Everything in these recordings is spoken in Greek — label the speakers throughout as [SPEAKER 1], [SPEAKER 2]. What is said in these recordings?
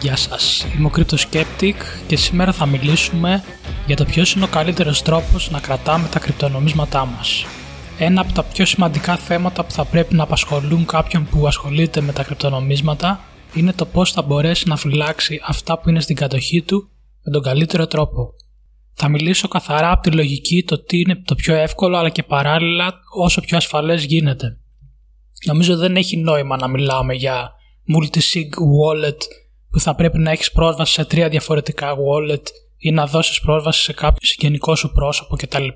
[SPEAKER 1] Γεια σας, είμαι ο Crypto Skeptic και σήμερα θα μιλήσουμε για το ποιος είναι ο καλύτερος τρόπος να κρατάμε τα κρυπτονομίσματά μας. Ένα από τα πιο σημαντικά θέματα που θα πρέπει να απασχολούν κάποιον που ασχολείται με τα κρυπτονομίσματα είναι το πώς θα μπορέσει να φυλάξει αυτά που είναι στην κατοχή του με τον καλύτερο τρόπο. Θα μιλήσω καθαρά από τη λογική το τι είναι το πιο εύκολο αλλά και παράλληλα όσο πιο ασφαλές γίνεται. Νομίζω δεν έχει νόημα να μιλάμε για multi-sig wallet που θα πρέπει να έχεις πρόσβαση σε τρία διαφορετικά wallet ή να δώσεις πρόσβαση σε κάποιο συγγενικό σου πρόσωπο κτλ.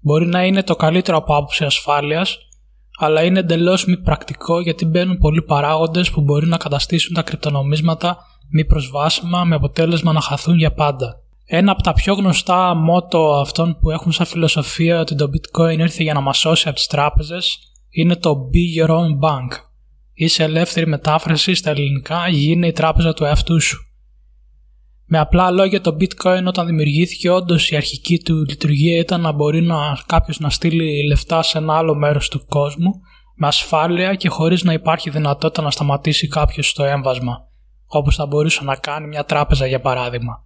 [SPEAKER 1] Μπορεί να είναι το καλύτερο από άποψη ασφάλειας, αλλά είναι εντελώς μη πρακτικό γιατί μπαίνουν πολλοί παράγοντες που μπορεί να καταστήσουν τα κρυπτονομίσματα μη προσβάσιμα με αποτέλεσμα να χαθούν για πάντα. Ένα από τα πιο γνωστά μότο αυτών που έχουν σαν φιλοσοφία ότι το bitcoin ήρθε για να μας σώσει από τις τράπεζες είναι το Be Your Own Bank ή σε ελεύθερη μετάφραση στα ελληνικά γίνε η τράπεζα του εαυτού σου; Με απλά λόγια το bitcoin όταν δημιουργήθηκε όντως η αρχική του λειτουργία ήταν να μπορεί να, κάποιος να στείλει λεφτά σε ένα άλλο μέρος του κόσμου με ασφάλεια και χωρίς να υπάρχει δυνατότητα να σταματήσει κάποιος το έμβασμα όπως θα μπορούσε να κάνει μια τράπεζα για παράδειγμα.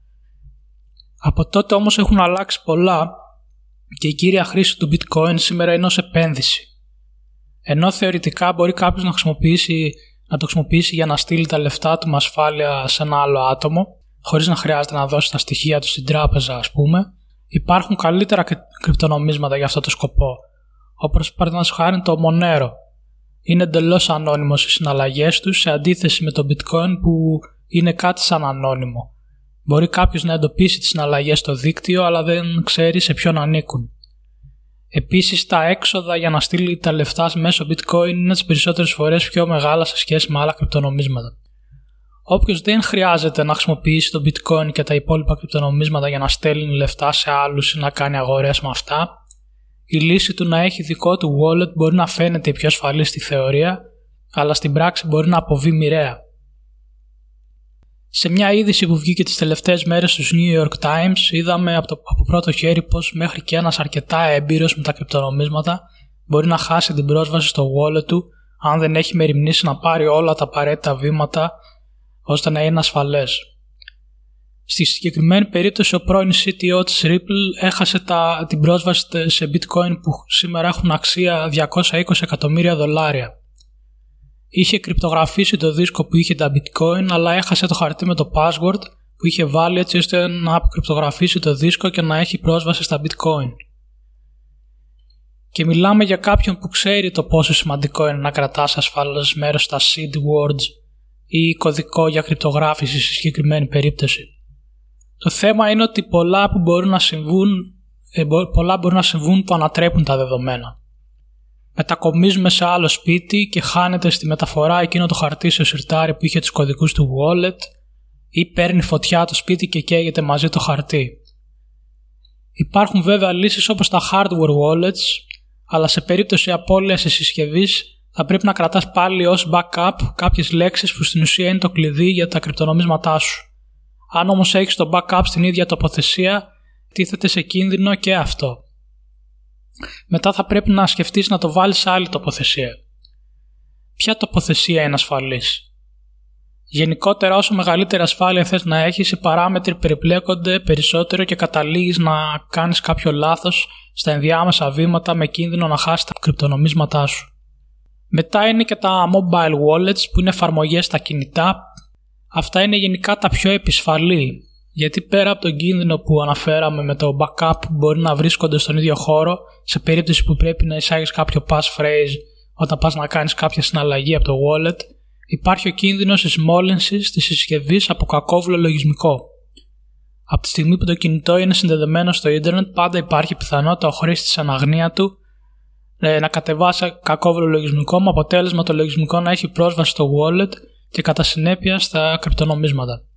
[SPEAKER 1] Από τότε όμως έχουν αλλάξει πολλά και η κύρια χρήση του bitcoin σήμερα είναι ως επένδυση. Ενώ θεωρητικά μπορεί κάποιος να, χρησιμοποιήσει, να το χρησιμοποιήσει για να στείλει τα λεφτά του με ασφάλεια σε ένα άλλο άτομο, χωρίς να χρειάζεται να δώσει τα στοιχεία του στην τράπεζα, ας πούμε, υπάρχουν καλύτερα κρυπτονομίσματα για αυτό το σκοπό. Όπως παραδείγματος χάρη το Monero. Είναι εντελώς ανώνυμος στις συναλλαγές τους σε αντίθεση με το Bitcoin που είναι κάτι σαν ανώνυμο. Μπορεί κάποιος να εντοπίσει τις συναλλαγές στο δίκτυο, αλλά δεν ξέρει σε ποιον ανήκουν. Επίσης, τα έξοδα για να στείλει τα λεφτά μέσω bitcoin είναι τις περισσότερες φορές πιο μεγάλα σε σχέση με άλλα κρυπτονομίσματα. Όποιος δεν χρειάζεται να χρησιμοποιήσει το bitcoin και τα υπόλοιπα κρυπτονομίσματα για να στέλνει λεφτά σε άλλους ή να κάνει αγορές με αυτά, η λύση του να έχει δικό του wallet μπορεί να φαίνεται πιο ασφαλής στη θεωρία, αλλά στην πράξη μπορεί να αποβεί μοιραία. Σε μια είδηση που βγήκε τις τελευταίες μέρες στους New York Times είδαμε από, το, από πρώτο χέρι πως μέχρι και ένας αρκετά έμπειρος με τα κρυπτονομίσματα μπορεί να χάσει την πρόσβαση στο wallet του αν δεν έχει μεριμνήσει να πάρει όλα τα απαραίτητα βήματα ώστε να είναι ασφαλές. Στη συγκεκριμένη περίπτωση ο πρώην CTO της Ripple έχασε τα, την πρόσβαση σε bitcoin που σήμερα έχουν αξία 220 εκατομμύρια δολάρια. Είχε κρυπτογραφήσει το δίσκο που είχε τα bitcoin αλλά έχασε το χαρτί με το password που είχε βάλει έτσι ώστε να αποκρυπτογραφήσει το δίσκο και να έχει πρόσβαση στα bitcoin. Και μιλάμε για κάποιον που ξέρει το πόσο σημαντικό είναι να κρατάς ασφαλώς μέρος στα seed words ή κωδικό για κρυπτογράφηση στη συγκεκριμένη περίπτωση. Το θέμα είναι ότι πολλά που μπορούν να συμβούν, ε, πολλά μπορούν να συμβούν που ανατρέπουν τα δεδομένα μετακομίζουμε σε άλλο σπίτι και χάνεται στη μεταφορά εκείνο το χαρτί σε σιρτάρι που είχε τους κωδικούς του wallet ή παίρνει φωτιά το σπίτι και καίγεται μαζί το χαρτί. Υπάρχουν βέβαια λύσεις όπως τα hardware wallets, αλλά σε περίπτωση απώλειας της συσκευής θα πρέπει να κρατάς πάλι ως backup κάποιες λέξεις που στην ουσία είναι το κλειδί για τα κρυπτονομίσματά σου. Αν όμως έχεις το backup στην ίδια τοποθεσία, τίθεται σε κίνδυνο και αυτό μετά θα πρέπει να σκεφτείς να το βάλεις σε άλλη τοποθεσία. Ποια τοποθεσία είναι ασφαλής; Γενικότερα όσο μεγαλύτερη ασφάλεια θες να έχεις, οι παράμετροι περιπλέκονται περισσότερο και καταλήγεις να κάνεις κάποιο λάθος στα ενδιάμεσα βήματα με κίνδυνο να χάσεις τα κρυπτονομίσματά σου. Μετά είναι και τα mobile wallets που είναι εφαρμογές στα κινητά. Αυτά είναι γενικά τα πιο επισφαλή γιατί πέρα από τον κίνδυνο που αναφέραμε με το backup που μπορεί να βρίσκονται στον ίδιο χώρο σε περίπτωση που πρέπει να εισάγεις κάποιο passphrase όταν πας να κάνεις κάποια συναλλαγή από το wallet, υπάρχει ο κίνδυνος της μόλυνσης της συσκευής από κακόβουλο λογισμικό. Από τη στιγμή που το κινητό είναι συνδεδεμένο στο ίντερνετ, πάντα υπάρχει πιθανότητα ο χρήστη στην αναγνία του ε, να κατεβάσει κακόβουλο λογισμικό με αποτέλεσμα το λογισμικό να έχει πρόσβαση στο wallet και κατά συνέπεια στα κρυπτονομίσματα.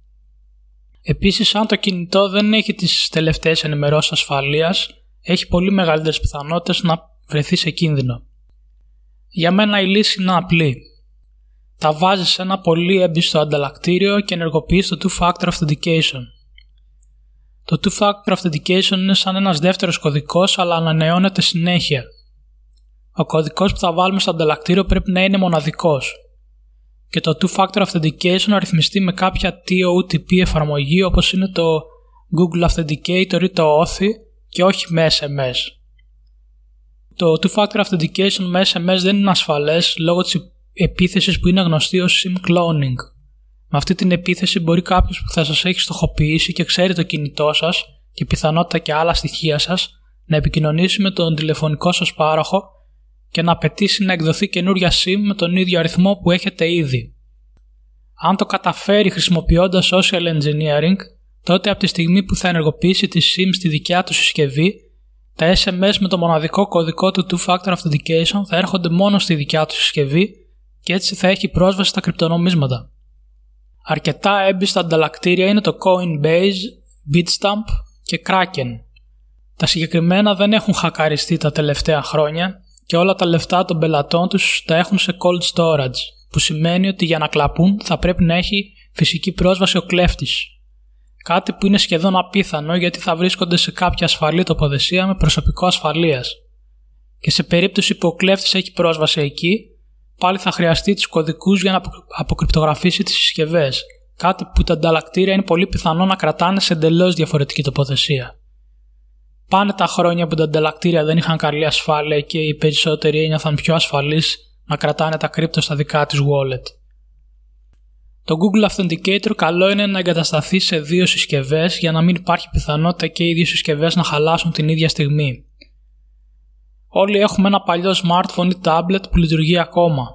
[SPEAKER 1] Επίσης, αν το κινητό δεν έχει τις τελευταίες ενημερώσεις ασφαλείας, έχει πολύ μεγαλύτερες πιθανότητες να βρεθεί σε κίνδυνο. Για μένα η λύση είναι απλή. Τα βάζεις σε ένα πολύ έμπιστο ανταλλακτήριο και ενεργοποιείς το Two-Factor Authentication. Το Two-Factor Authentication είναι σαν ένας δεύτερος κωδικός αλλά ανανεώνεται συνέχεια. Ο κωδικός που θα βάλουμε στο ανταλλακτήριο πρέπει να είναι μοναδικός. Και το two-factor authentication να ρυθμιστεί με κάποια TOTP εφαρμογή όπως είναι το Google Authenticator ή το Authy και όχι με SMS. Το two-factor authentication με SMS δεν είναι ασφαλές λόγω της επίθεσης που είναι γνωστή ως SIM cloning. Με αυτή την επίθεση μπορεί κάποιος που θα σας έχει στοχοποιήσει και ξέρει το κινητό σας και πιθανότητα και άλλα στοιχεία σας να επικοινωνήσει με τον τηλεφωνικό σας πάροχο και να απαιτήσει να εκδοθεί καινούρια SIM με τον ίδιο αριθμό που έχετε ήδη. Αν το καταφέρει χρησιμοποιώντας social engineering, τότε από τη στιγμή που θα ενεργοποιήσει τη SIM στη δικιά του συσκευή, τα SMS με το μοναδικό κωδικό του Two-Factor Authentication θα έρχονται μόνο στη δικιά του συσκευή και έτσι θα έχει πρόσβαση στα κρυπτονομίσματα. Αρκετά έμπιστα ανταλλακτήρια είναι το Coinbase, Bitstamp και Kraken. Τα συγκεκριμένα δεν έχουν χακαριστεί τα τελευταία χρόνια και όλα τα λεφτά των πελατών τους τα έχουν σε cold storage, που σημαίνει ότι για να κλαπούν θα πρέπει να έχει φυσική πρόσβαση ο κλέφτης. Κάτι που είναι σχεδόν απίθανο γιατί θα βρίσκονται σε κάποια ασφαλή τοποθεσία με προσωπικό ασφαλείας. Και σε περίπτωση που ο κλέφτης έχει πρόσβαση εκεί, πάλι θα χρειαστεί τους κωδικούς για να αποκρυπτογραφήσει τις συσκευές, κάτι που τα ανταλλακτήρια είναι πολύ πιθανό να κρατάνε σε εντελώς διαφορετική τοποθεσία. Πάνε τα χρόνια που τα ανταλλακτήρια δεν είχαν καλή ασφάλεια και οι περισσότεροι ένιωθαν πιο ασφαλείς να κρατάνε τα κρύπτο στα δικά τους wallet. Το Google Authenticator καλό είναι να εγκατασταθεί σε δύο συσκευές για να μην υπάρχει πιθανότητα και οι δύο συσκευές να χαλάσουν την ίδια στιγμή. Όλοι έχουμε ένα παλιό smartphone ή tablet που λειτουργεί ακόμα.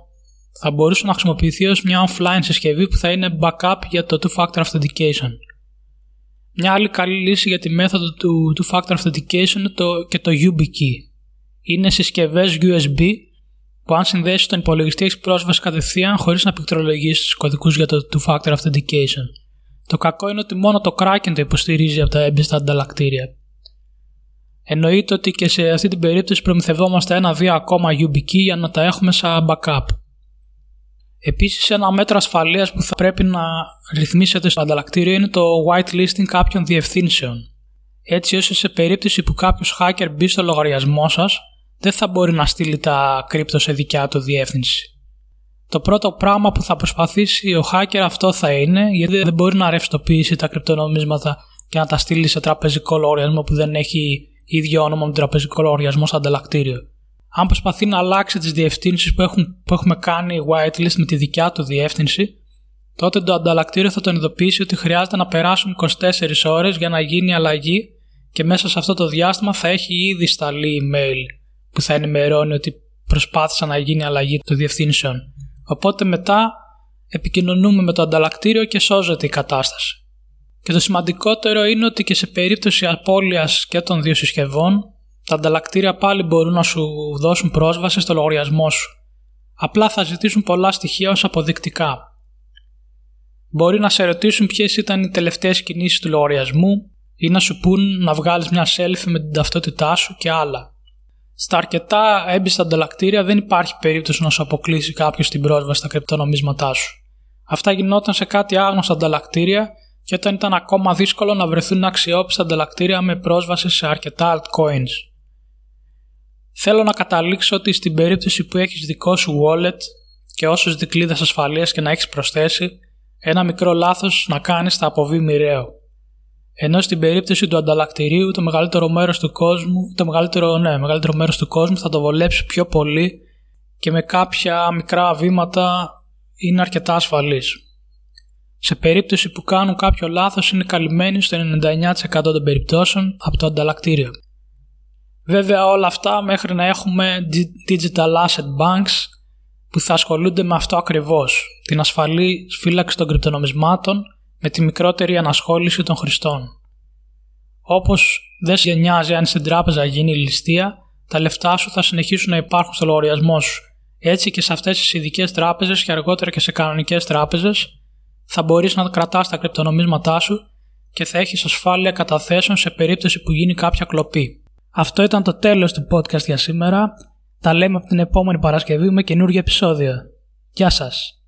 [SPEAKER 1] Θα μπορούσε να χρησιμοποιηθεί ως μια offline συσκευή που θα είναι backup για το two-factor authentication. Μια άλλη καλή λύση για τη μέθοδο του two-factor authentication είναι το, και το YubiKey. Είναι συσκευές USB που αν συνδέσεις τον υπολογιστή έχεις πρόσβαση κατευθείαν χωρίς να πληκτρολογήσεις τους κωδικούς για το two-factor authentication. Το κακό είναι ότι μόνο το Kraken το υποστηρίζει από τα έμπιστα ανταλλακτήρια. Εννοείται ότι και σε αυτή την περίπτωση προμηθευόμαστε ένα-δύο ακόμα YubiKey για να τα έχουμε σαν backup. Επίσης, ένα μέτρο ασφαλείας που θα πρέπει να ρυθμίσετε στο ανταλλακτήριο είναι το whitelisting κάποιων διευθύνσεων. Έτσι, ώστε σε περίπτωση που κάποιος hacker μπει στο λογαριασμό σας, δεν θα μπορεί να στείλει τα κρύπτο σε δικιά του διεύθυνση. Το πρώτο πράγμα που θα προσπαθήσει ο hacker αυτό θα είναι, γιατί δεν μπορεί να ρευστοποιήσει τα κρυπτονομίσματα και να τα στείλει σε τραπεζικό λογαριασμό που δεν έχει ίδιο όνομα με τον τραπεζικό λογαριασμό στο ανταλλακτήριο. Αν προσπαθεί να αλλάξει τις διευθύνσεις που, που έχουμε κάνει whitelist με τη δικιά του διεύθυνση, τότε το ανταλλακτήριο θα τον ειδοποιήσει ότι χρειάζεται να περάσουν 24 ώρες για να γίνει αλλαγή και μέσα σε αυτό το διάστημα θα έχει ήδη σταλεί email που θα ενημερώνει ότι προσπάθησα να γίνει αλλαγή των διευθύνσεων. Οπότε μετά επικοινωνούμε με το ανταλλακτήριο και σώζεται η κατάσταση. Και το σημαντικότερο είναι ότι και σε περίπτωση απώλειας και των δύο συσκευών, τα ανταλλακτήρια πάλι μπορούν να σου δώσουν πρόσβαση στο λογαριασμό σου. Απλά θα ζητήσουν πολλά στοιχεία ως αποδεικτικά. Μπορεί να σε ρωτήσουν ποιες ήταν οι τελευταίες κινήσεις του λογαριασμού ή να σου πούν να βγάλεις μια selfie με την ταυτότητά σου και άλλα. Στα αρκετά έμπιστα ανταλλακτήρια δεν υπάρχει περίπτωση να σου αποκλείσει κάποιος την πρόσβαση στα κρυπτονομίσματά σου. Αυτά γινόταν σε κάτι άγνωστα ανταλλακτήρια και όταν ήταν ακόμα δύσκολο να βρεθούν αξιόπιστα ανταλλακτήρια με πρόσβαση σε αρκετά altcoins. Θέλω να καταλήξω ότι στην περίπτωση που έχεις δικό σου wallet και όσους δικλείδες ασφαλείας και να έχεις προσθέσει, ένα μικρό λάθος να κάνεις θα αποβεί μοιραίο. Ενώ στην περίπτωση του ανταλλακτηρίου το μεγαλύτερο μέρος του κόσμου, το μεγαλύτερο, ναι, μεγαλύτερο μέρος του κόσμου θα το βολέψει πιο πολύ και με κάποια μικρά βήματα είναι αρκετά ασφαλής. Σε περίπτωση που κάνουν κάποιο λάθος είναι καλυμμένοι στο 99% των περιπτώσεων από το ανταλλακτήριο. Βέβαια όλα αυτά μέχρι να έχουμε digital asset banks που θα ασχολούνται με αυτό ακριβώς, την ασφαλή φύλαξη των κρυπτονομισμάτων με τη μικρότερη ανασχόληση των χρηστών. Όπως δεν σε νοιάζει αν στην τράπεζα γίνει η ληστεία, τα λεφτά σου θα συνεχίσουν να υπάρχουν στο λογαριασμό σου. Έτσι και σε αυτές τις ειδικές τράπεζες και αργότερα και σε κανονικές τράπεζες θα μπορείς να κρατάς τα κρυπτονομίσματά σου και θα έχεις ασφάλεια καταθέσεων σε περίπτωση που γίνει κάποια κλοπή. Αυτό ήταν το τέλος του podcast για σήμερα. Τα λέμε από την επόμενη Παρασκευή με καινούργιο επεισόδιο. Γεια σας!